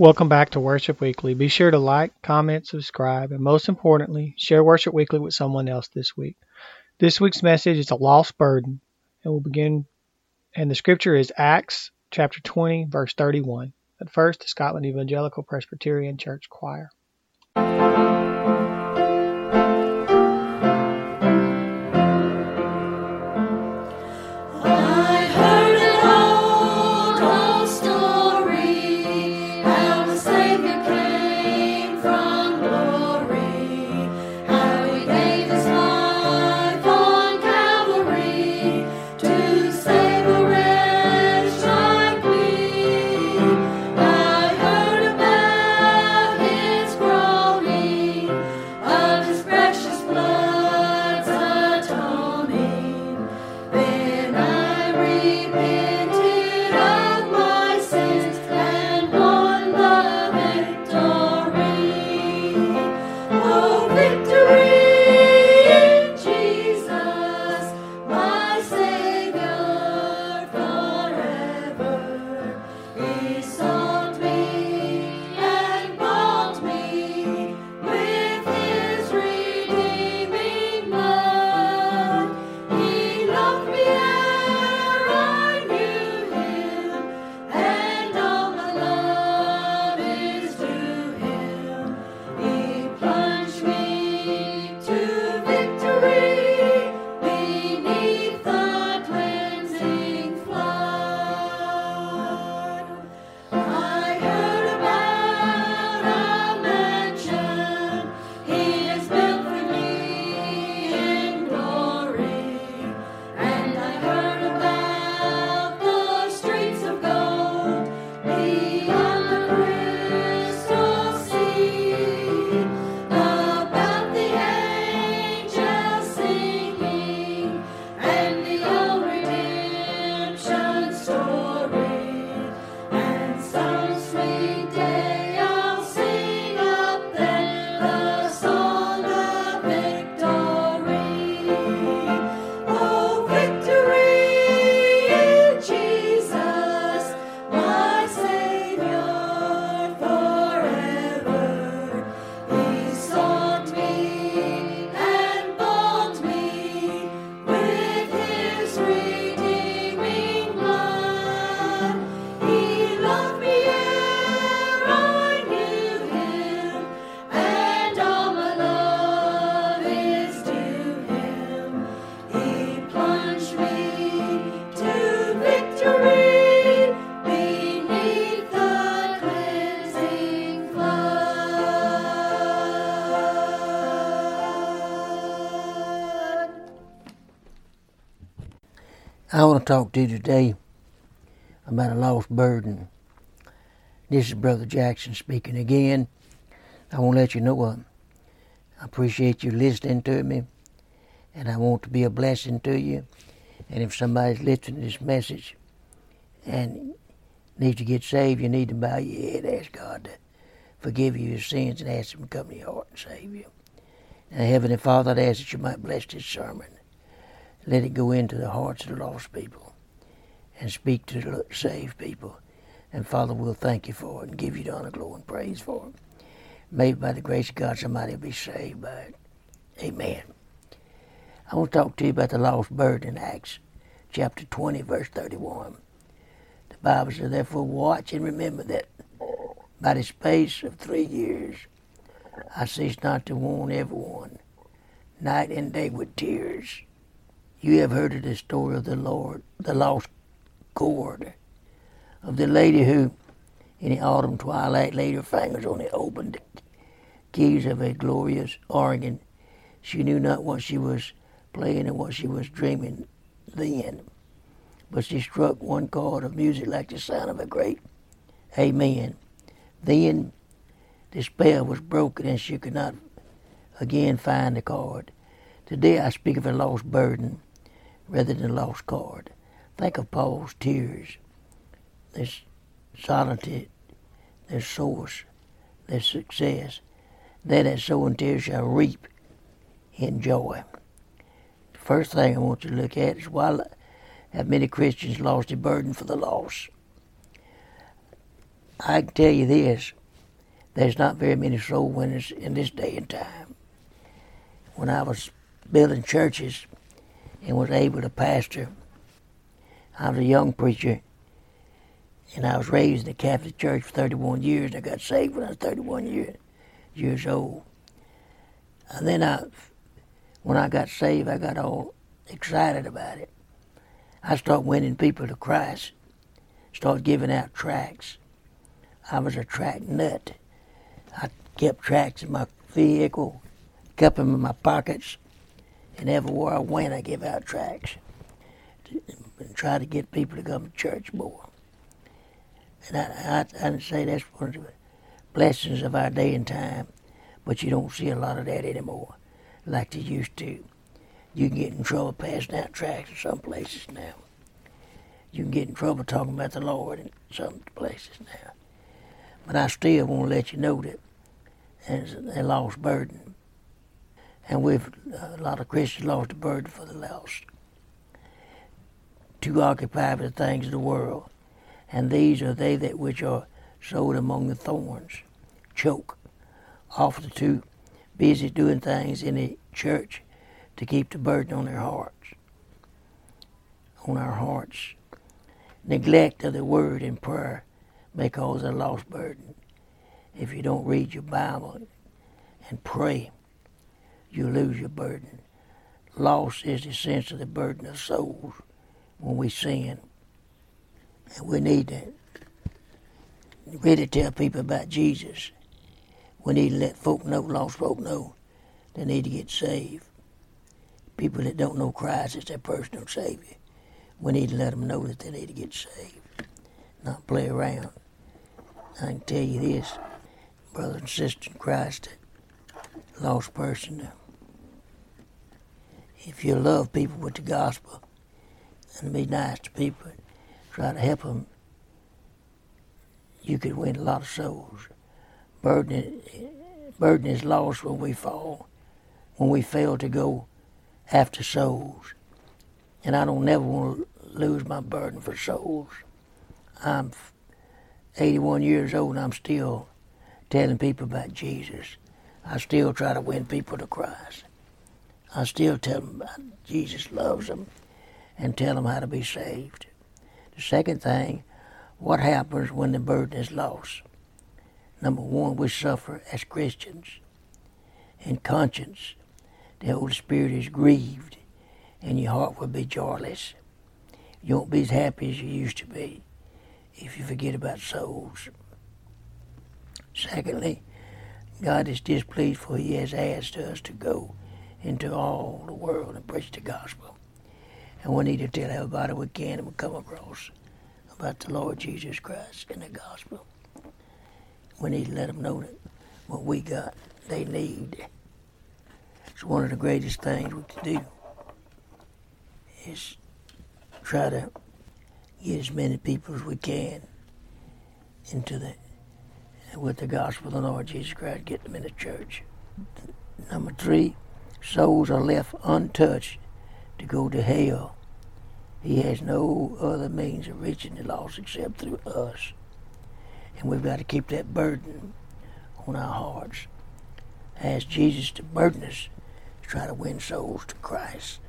Welcome back to Worship Weekly. Be sure to like, comment, subscribe, and most importantly, share Worship Weekly with someone else this week. This week's message is a lost burden, and we'll begin. And the scripture is Acts chapter 20, verse 31. At first, the Scotland Evangelical Presbyterian Church Choir. Talk to you today about a lost burden. This is Brother Jackson speaking again. I want to let you know what I appreciate you listening to me, and I want to be a blessing to you. And if somebody's listening to this message and needs to get saved, you need to bow your head, ask God to forgive you your sins, and ask Him to come to your heart and save you. And Heavenly Father, I ask that you might bless this sermon. Let it go into the hearts of the lost people and speak to the saved people. And Father, we'll thank you for it and give you the honor, glory, and praise for it. Maybe by the grace of God, somebody will be saved by it. Amen. I want to talk to you about the lost bird in Acts chapter 20, verse 31. The Bible says, Therefore, watch and remember that by the space of three years I cease not to warn everyone, night and day with tears. You have heard of the story of the Lord, the lost chord, of the lady who, in the autumn twilight, laid her fingers on the opened keys of a glorious organ. She knew not what she was playing and what she was dreaming then, but she struck one chord of music like the sound of a great Amen. Then the spell was broken and she could not again find the chord. Today I speak of a lost burden rather than lost card. Think of Paul's tears, their solitude, their source, their success. They that sow in tears shall reap in joy. The First thing I want you to look at is why have many Christians lost their burden for the lost? I can tell you this there's not very many soul winners in this day and time. When I was building churches and was able to pastor, I was a young preacher and I was raised in the Catholic Church for 31 years. I got saved when I was 31 years, years old. And then I, when I got saved, I got all excited about it. I started winning people to Christ, started giving out tracts. I was a tract nut. I kept tracts in my vehicle, kept them in my pockets, and everywhere I went, I gave out tracts and tried to get people to come to church more. And I, I, I'd say that's one of the blessings of our day and time, but you don't see a lot of that anymore like they used to. You can get in trouble passing out tracts in some places now. You can get in trouble talking about the Lord in some places now. But I still want to let you know that it's a lost burden. And we've, uh, a lot of Christians lost the burden for the lost. Too occupied with the things of the world. And these are they that which are sowed among the thorns. Choke. Often too busy doing things in the church to keep the burden on their hearts. On our hearts. Neglect of the word and prayer may cause a lost burden. If you don't read your Bible and pray, you lose your burden. Loss is the sense of the burden of souls when we sin. And we need to really tell people about Jesus. We need to let folk know, lost folk know, they need to get saved. People that don't know Christ as their personal Savior, we need to let them know that they need to get saved, not play around. I can tell you this, brother and sister in Christ, lost person, if you love people with the gospel and be nice to people, try to help them, you could win a lot of souls. Burden, burden is lost when we fall, when we fail to go after souls. And I don't never want to lose my burden for souls. I'm 81 years old and I'm still telling people about Jesus. I still try to win people to Christ. I still tell them about Jesus loves them and tell them how to be saved. The second thing, what happens when the burden is lost? Number one, we suffer as Christians. In conscience, the Holy Spirit is grieved and your heart will be joyless. You won't be as happy as you used to be if you forget about souls. Secondly, God is displeased for he has asked us to go into all the world and preach the gospel. And we need to tell everybody we can and we come across about the Lord Jesus Christ and the gospel. We need to let them know that what we got, they need. It's one of the greatest things we can do is try to get as many people as we can into the with the gospel of the Lord Jesus Christ, get them in the church. Number three, souls are left untouched to go to hell. He has no other means of reaching the lost except through us. And we've got to keep that burden on our hearts. Ask Jesus to burden us to try to win souls to Christ.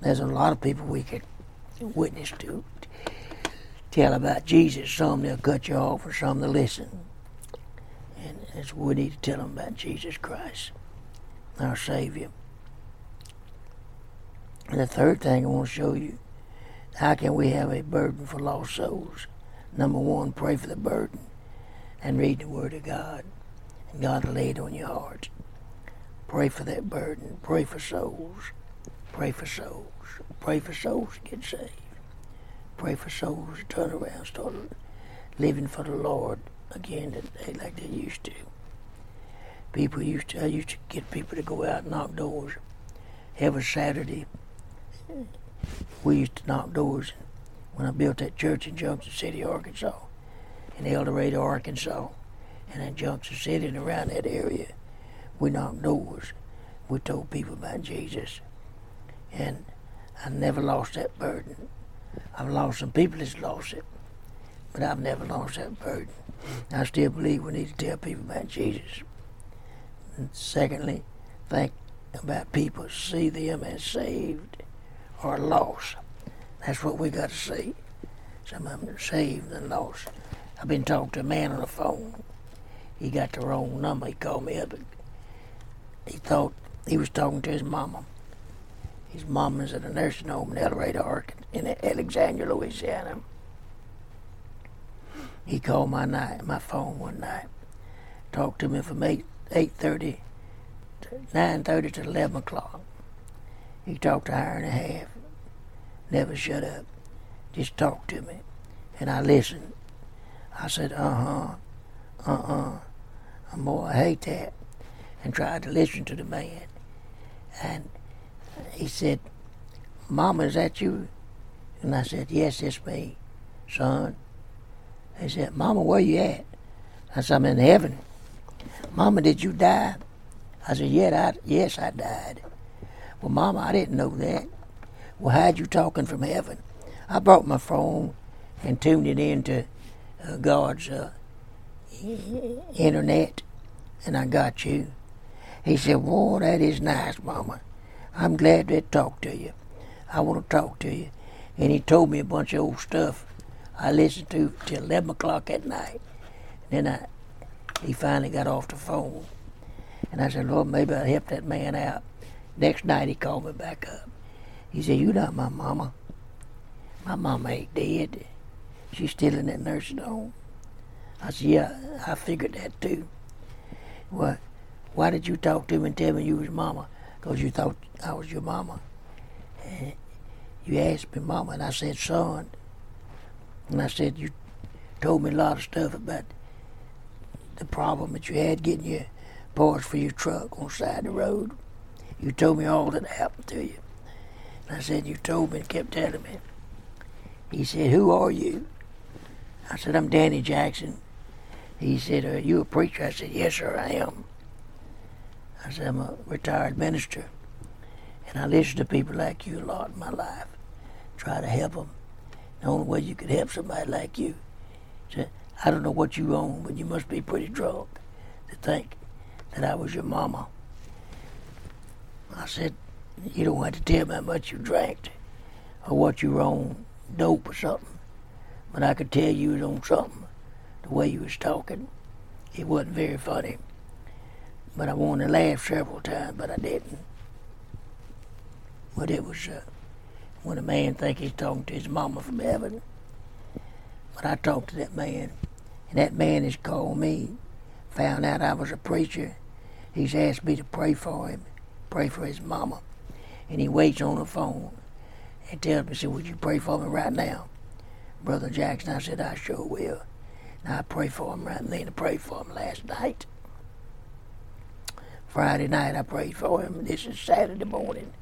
There's a lot of people we could witness to, tell about Jesus. Some they'll cut you off, or some they'll listen. And that's what we need to tell them about Jesus Christ, our Savior. And the third thing I want to show you how can we have a burden for lost souls? Number one, pray for the burden and read the Word of God. And God lay it on your heart. Pray for that burden. Pray for souls. Pray for souls. Pray for souls to get saved. Pray for souls to turn around, start living for the Lord again like they used to. People used to, I used to get people to go out and knock doors every Saturday. We used to knock doors when I built that church in Junction City, Arkansas, in El Dorado, Arkansas, and in Junction City and around that area. We knocked doors. We told people about Jesus. And I never lost that burden. I've lost some people that's lost it. but I've never lost that burden. I still believe we need to tell people about Jesus. And secondly, think about people, see them as saved or lost. That's what we got to see. Some of them are saved and lost. I've been talking to a man on the phone. He got the wrong number. He called me up. He thought he was talking to his mama. His mama's at a nursing home in El Dorado, in Alexandria, Louisiana. He called my night, my phone one night, talked to me for me 8.30, to 11 o'clock. He talked an hour and a half, never shut up, just talked to me. And I listened. I said, uh-huh, uh-uh, i I hate that, and tried to listen to the man. And he said, Mama, is that you? And I said, Yes, it's me, son. He said, Mama, where you at? I said, I'm in heaven. Mama, did you die? I said, yeah, I, yes, I died. Well, Mama, I didn't know that. Well, how'd you talking from heaven? I brought my phone and tuned it into uh, God's uh, internet, and I got you. He said, Whoa, that is nice, Mama. I'm glad to talk to you. I want to talk to you. And he told me a bunch of old stuff I listened to till 11 o'clock at night. Then I, he finally got off the phone. And I said, Lord, maybe I'll help that man out. Next night he called me back up. He said, You not my mama. My mama ain't dead. She's still in that nursing home. I said, Yeah, I figured that too. Well, why did you talk to me and tell me you was mama? Because you thought I was your mama. And you asked me, mama, and I said, son. And I said, you told me a lot of stuff about the problem that you had getting your parts for your truck on the side of the road. You told me all that happened to you. And I said, you told me and kept telling me. He said, who are you? I said, I'm Danny Jackson. He said, are you a preacher? I said, yes, sir, I am. I said, I'm a retired minister. And I listen to people like you a lot in my life. Try to help them. The only way you could help somebody like you. So, I don't know what you own, but you must be pretty drunk to think that I was your mama. I said, you don't have to tell me how much you drank or what you were on, dope or something. But I could tell you was on something, the way you was talking. It wasn't very funny. But I wanted to laugh several times, but I didn't. But it was uh, when a man think he's talking to his mama from heaven. But I talked to that man, and that man has called me, found out I was a preacher. He's asked me to pray for him, pray for his mama. And he waits on the phone and tells me, said, would you pray for me right now? Brother Jackson, I said, I sure will. And I prayed for him right then. I prayed for him last night. Friday night I prayed for him. This is Saturday morning.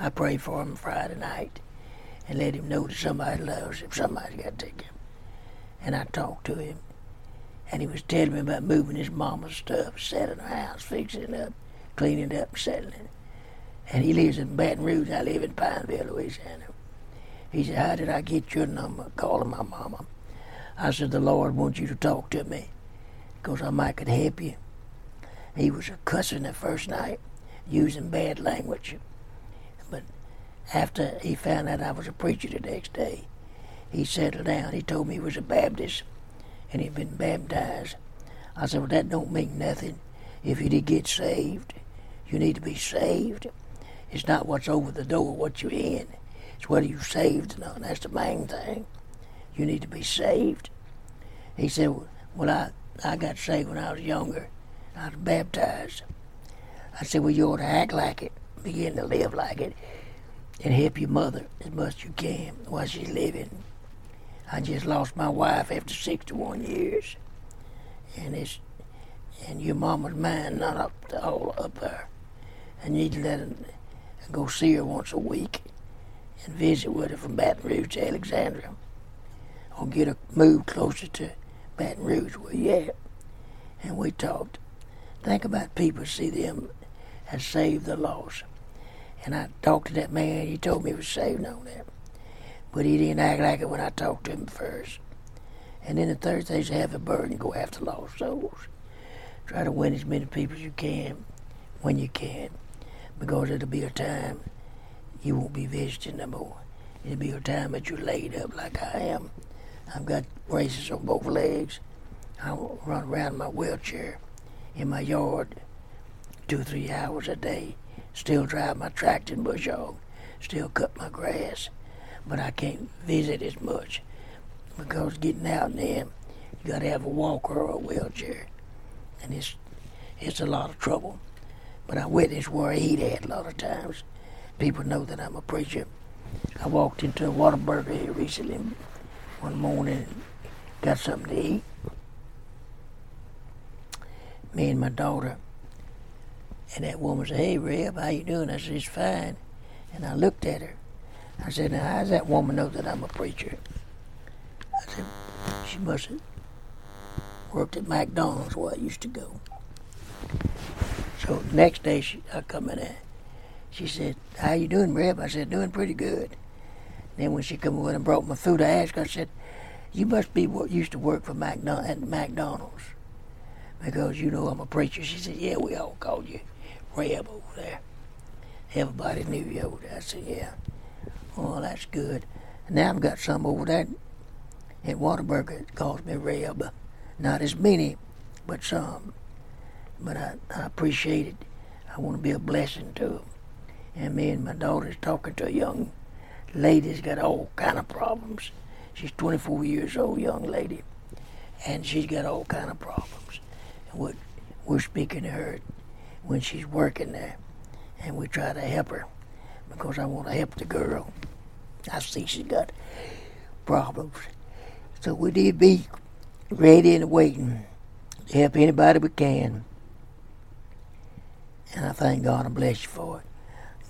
I prayed for him Friday night and let him know that somebody loves him. Somebody's got to take him. And I talked to him. And he was telling me about moving his mama's stuff, setting her house, fixing it up, cleaning it up, settling it. And he lives in Baton Rouge. I live in Pineville, Louisiana. He said, How did I get your number? Calling my mama. I said, The Lord wants you to talk to me because I might could help you. He was cussing the first night, using bad language. But after he found out I was a preacher the next day, he settled down. He told me he was a Baptist and he'd been baptized. I said, Well, that don't mean nothing. If you did get saved, you need to be saved. It's not what's over the door, what you're in. It's whether you're saved or not. That's the main thing. You need to be saved. He said, Well, I, I got saved when I was younger. I was baptized. I said, Well, you ought to act like it, begin to live like it, and help your mother as much as you can while she's living. I just lost my wife after 61 years, and it's and your mama's mine, not up to all up there. And you need to let her go see her once a week and visit with her from Baton Rouge to Alexandria, or get her moved closer to Baton Rouge where you at. And we talked. Think about people, see them as saved the lost. And I talked to that man, he told me he was saved on that. But he didn't act like it when I talked to him first. And then the Thursdays, have a burden, go after lost souls. Try to win as many people as you can when you can, because it'll be a time you won't be visiting no more. It'll be a time that you're laid up like I am. I've got braces on both legs. I run around in my wheelchair in my yard two three hours a day. Still drive my tractor and bush hog. Still cut my grass. But I can't visit as much because getting out there, you got to have a walker or a wheelchair. And it's, it's a lot of trouble. But I witnessed where eat at a lot of times. People know that I'm a preacher. I walked into a Whataburger here recently one morning and got something to eat. Me and my daughter. And that woman said, Hey Reb, how you doing? I said, It's fine. And I looked at her. I said, Now how does that woman know that I'm a preacher? I said, She must have worked at McDonald's where I used to go. So next day she, I come in there. She said, How you doing, Reb? I said, Doing pretty good. Then when she come over and brought my food, I asked her, I said, You must be what used to work for McDonald's at McDonald's. Because you know I'm a preacher. She said, Yeah, we all called you Reb over there. Everybody knew you over there. I said, Yeah. Well, that's good. Now I've got some over there at Whataburger that calls me Reb. Not as many, but some. But I, I appreciate it. I want to be a blessing to them. And me and my daughter's talking to a young lady that's got all kind of problems. She's 24 years old, young lady, and she's got all kind of problems. And we're, we're speaking to her when she's working there, and we try to help her because I want to help the girl. I see she's got problems. So we to be ready and waiting to help anybody we can. And I thank God and bless you for it.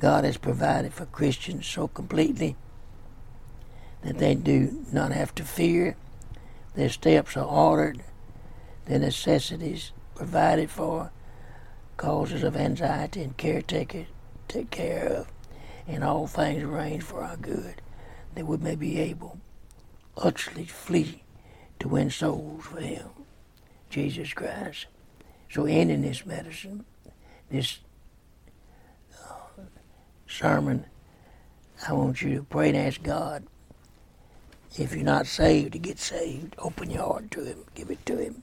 God has provided for Christians so completely that they do not have to fear. Their steps are ordered, their necessities provided for, causes of anxiety and caretaker take care of, and all things arranged for our good, that we may be able utterly flee to win souls for Him, Jesus Christ. So, ending this medicine, this uh, sermon, I want you to pray and ask God if you're not saved to get saved. Open your heart to Him, give it to Him,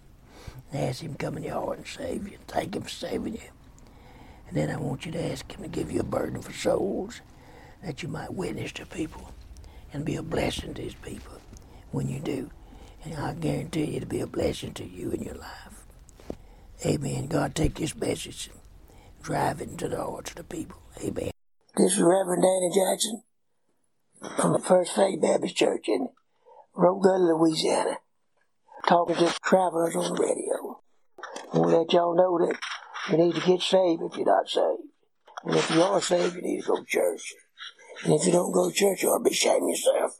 and ask Him to come in your heart and save you. Thank Him for saving you. And then I want you to ask Him to give you a burden for souls that you might witness to people and be a blessing to His people when you do. And I guarantee you it'll be a blessing to you in your life. Amen. God, take this message and drive it into the hearts of the people. Amen. This is Reverend Danny Jackson from the First Faith Baptist Church in Gully, Louisiana, talking to travelers on the radio. I want let y'all know that you need to get saved if you're not saved. And if you are saved, you need to go to church. And if you don't go to church, you ought to be of yourself.